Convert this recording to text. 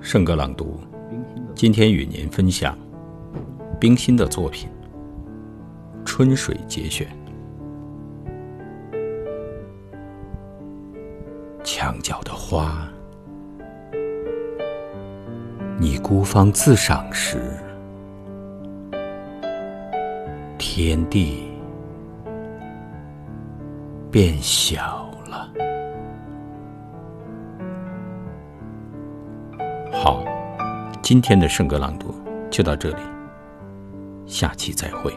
圣歌朗读，今天与您分享冰心的作品《春水节选》。墙角的花，你孤芳自赏时，天地变小了。好，今天的圣歌朗读就到这里，下期再会。